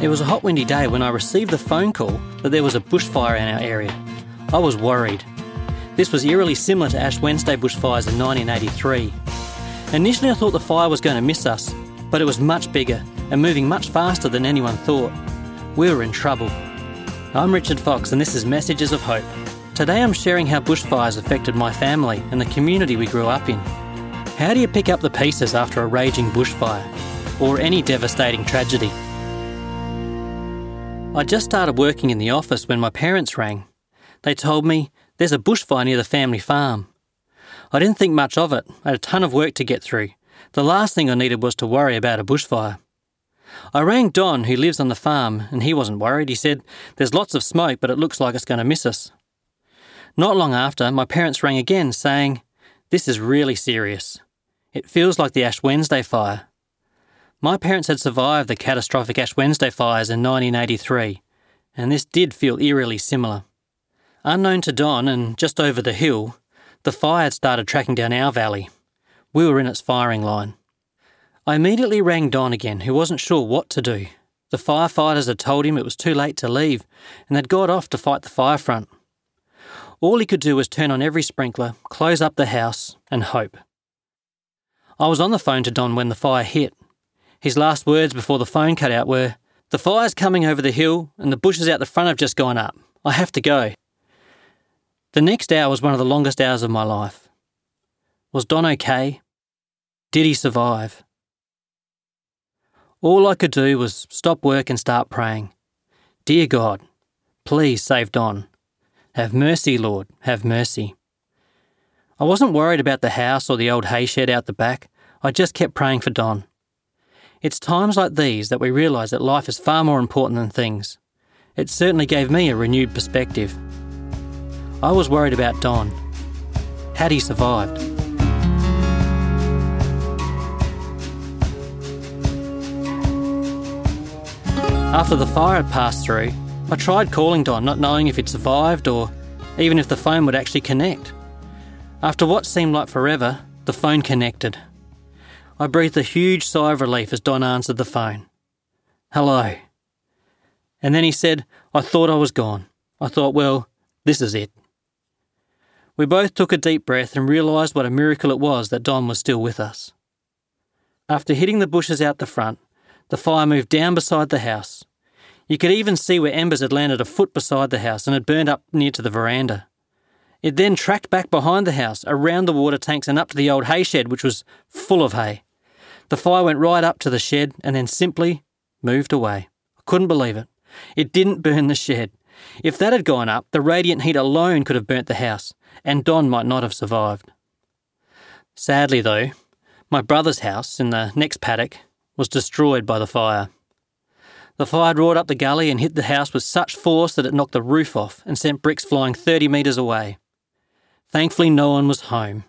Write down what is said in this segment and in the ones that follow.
It was a hot windy day when I received the phone call that there was a bushfire in our area. I was worried. This was eerily similar to Ash Wednesday bushfires in 1983. Initially, I thought the fire was going to miss us, but it was much bigger and moving much faster than anyone thought. We were in trouble. I'm Richard Fox, and this is Messages of Hope. Today, I'm sharing how bushfires affected my family and the community we grew up in. How do you pick up the pieces after a raging bushfire or any devastating tragedy? I just started working in the office when my parents rang. They told me there's a bushfire near the family farm. I didn't think much of it. I had a ton of work to get through. The last thing I needed was to worry about a bushfire. I rang Don, who lives on the farm, and he wasn't worried. He said, There's lots of smoke, but it looks like it's going to miss us. Not long after, my parents rang again, saying, This is really serious. It feels like the Ash Wednesday fire. My parents had survived the catastrophic Ash Wednesday fires in 1983, and this did feel eerily similar. Unknown to Don and just over the hill, the fire had started tracking down our valley. We were in its firing line. I immediately rang Don again, who wasn't sure what to do. The firefighters had told him it was too late to leave, and they'd got off to fight the fire front. All he could do was turn on every sprinkler, close up the house, and hope. I was on the phone to Don when the fire hit. His last words before the phone cut out were, The fire's coming over the hill, and the bushes out the front have just gone up. I have to go. The next hour was one of the longest hours of my life. Was Don okay? Did he survive? All I could do was stop work and start praying. Dear God, please save Don. Have mercy, Lord, have mercy. I wasn't worried about the house or the old hay shed out the back. I just kept praying for Don. It's times like these that we realise that life is far more important than things. It certainly gave me a renewed perspective. I was worried about Don. Had he survived? After the fire had passed through, I tried calling Don, not knowing if he'd survived or even if the phone would actually connect. After what seemed like forever, the phone connected. I breathed a huge sigh of relief as Don answered the phone. Hello. And then he said, I thought I was gone. I thought, well, this is it. We both took a deep breath and realised what a miracle it was that Don was still with us. After hitting the bushes out the front, the fire moved down beside the house. You could even see where embers had landed a foot beside the house and had burned up near to the veranda. It then tracked back behind the house, around the water tanks, and up to the old hay shed, which was full of hay. The fire went right up to the shed and then simply moved away. I couldn't believe it. It didn't burn the shed. If that had gone up, the radiant heat alone could have burnt the house and Don might not have survived. Sadly, though, my brother's house in the next paddock was destroyed by the fire. The fire roared up the gully and hit the house with such force that it knocked the roof off and sent bricks flying 30 metres away. Thankfully, no one was home.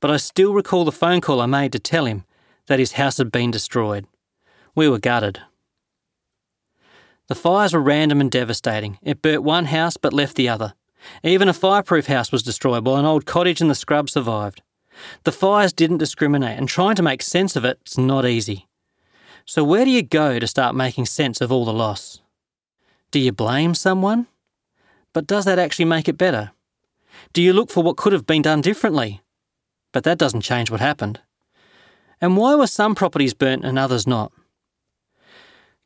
But I still recall the phone call I made to tell him that his house had been destroyed. We were gutted. The fires were random and devastating. It burnt one house but left the other. Even a fireproof house was destroyed while an old cottage in the scrub survived. The fires didn't discriminate, and trying to make sense of it's not easy. So, where do you go to start making sense of all the loss? Do you blame someone? But does that actually make it better? Do you look for what could have been done differently? But that doesn't change what happened. And why were some properties burnt and others not?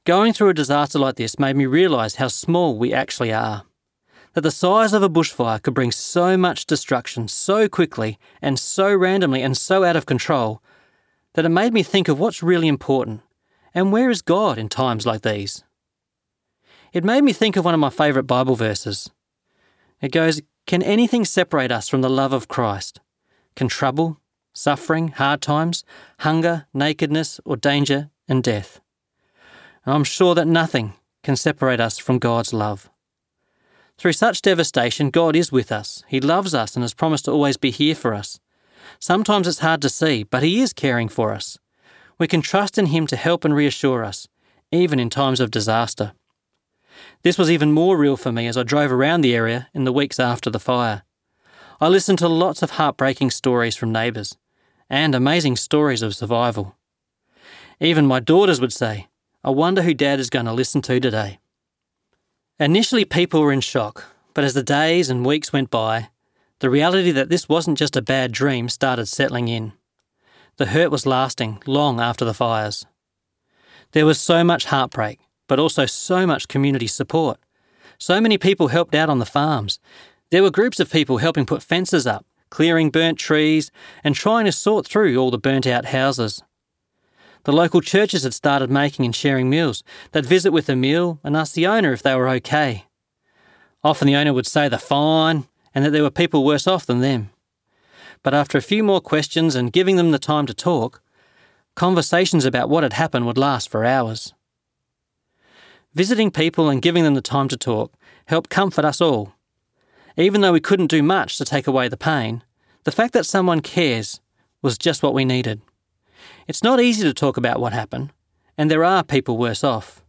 Going through a disaster like this made me realise how small we actually are that the size of a bushfire could bring so much destruction so quickly and so randomly and so out of control that it made me think of what's really important and where is God in times like these. It made me think of one of my favourite Bible verses. It goes, Can anything separate us from the love of Christ? Can trouble, suffering, hard times, hunger, nakedness, or danger and death? And I'm sure that nothing can separate us from God's love. Through such devastation, God is with us. He loves us and has promised to always be here for us. Sometimes it's hard to see, but He is caring for us. We can trust in Him to help and reassure us, even in times of disaster. This was even more real for me as I drove around the area in the weeks after the fire. I listened to lots of heartbreaking stories from neighbours and amazing stories of survival. Even my daughters would say, I wonder who Dad is going to listen to today. Initially, people were in shock, but as the days and weeks went by, the reality that this wasn't just a bad dream started settling in. The hurt was lasting long after the fires. There was so much heartbreak, but also so much community support. So many people helped out on the farms. There were groups of people helping put fences up, clearing burnt trees, and trying to sort through all the burnt out houses. The local churches had started making and sharing meals. They'd visit with a meal and ask the owner if they were okay. Often the owner would say they're fine and that there were people worse off than them. But after a few more questions and giving them the time to talk, conversations about what had happened would last for hours. Visiting people and giving them the time to talk helped comfort us all. Even though we couldn't do much to take away the pain, the fact that someone cares was just what we needed. It's not easy to talk about what happened, and there are people worse off.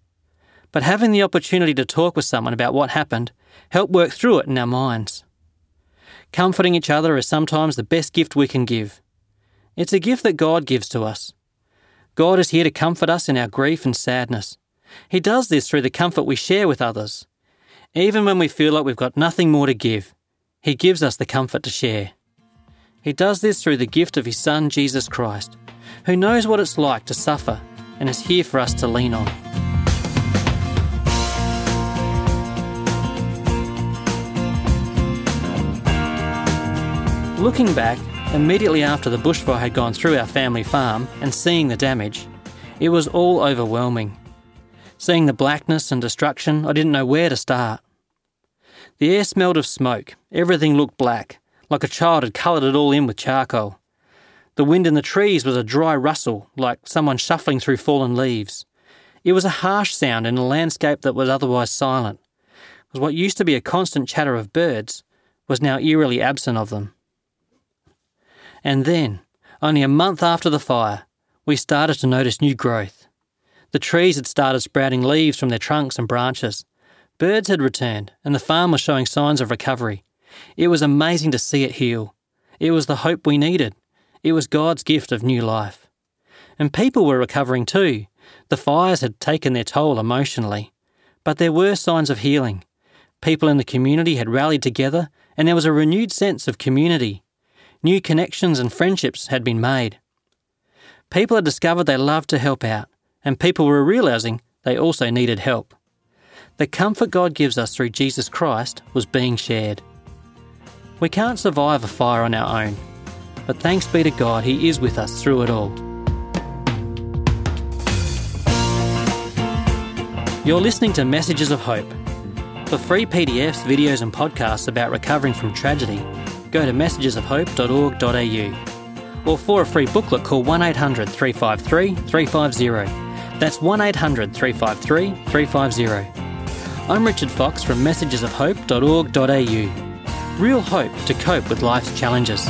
But having the opportunity to talk with someone about what happened helped work through it in our minds. Comforting each other is sometimes the best gift we can give. It's a gift that God gives to us. God is here to comfort us in our grief and sadness. He does this through the comfort we share with others. Even when we feel like we've got nothing more to give, He gives us the comfort to share. He does this through the gift of His Son, Jesus Christ, who knows what it's like to suffer and is here for us to lean on. Looking back, immediately after the bushfire had gone through our family farm and seeing the damage, it was all overwhelming. Seeing the blackness and destruction, I didn't know where to start. The air smelled of smoke, everything looked black, like a child had coloured it all in with charcoal. The wind in the trees was a dry rustle, like someone shuffling through fallen leaves. It was a harsh sound in a landscape that was otherwise silent, because what used to be a constant chatter of birds was now eerily absent of them. And then, only a month after the fire, we started to notice new growth. The trees had started sprouting leaves from their trunks and branches. Birds had returned, and the farm was showing signs of recovery. It was amazing to see it heal. It was the hope we needed. It was God's gift of new life. And people were recovering too. The fires had taken their toll emotionally. But there were signs of healing. People in the community had rallied together, and there was a renewed sense of community. New connections and friendships had been made. People had discovered they loved to help out, and people were realizing they also needed help. The comfort God gives us through Jesus Christ was being shared. We can't survive a fire on our own, but thanks be to God, He is with us through it all. You're listening to Messages of Hope. For free PDFs, videos, and podcasts about recovering from tragedy, go to messagesofhope.org.au. Or for a free booklet, call 1 800 353 350. That's 1 800 353 350. I'm Richard Fox from messagesofhope.org.au. Real hope to cope with life's challenges.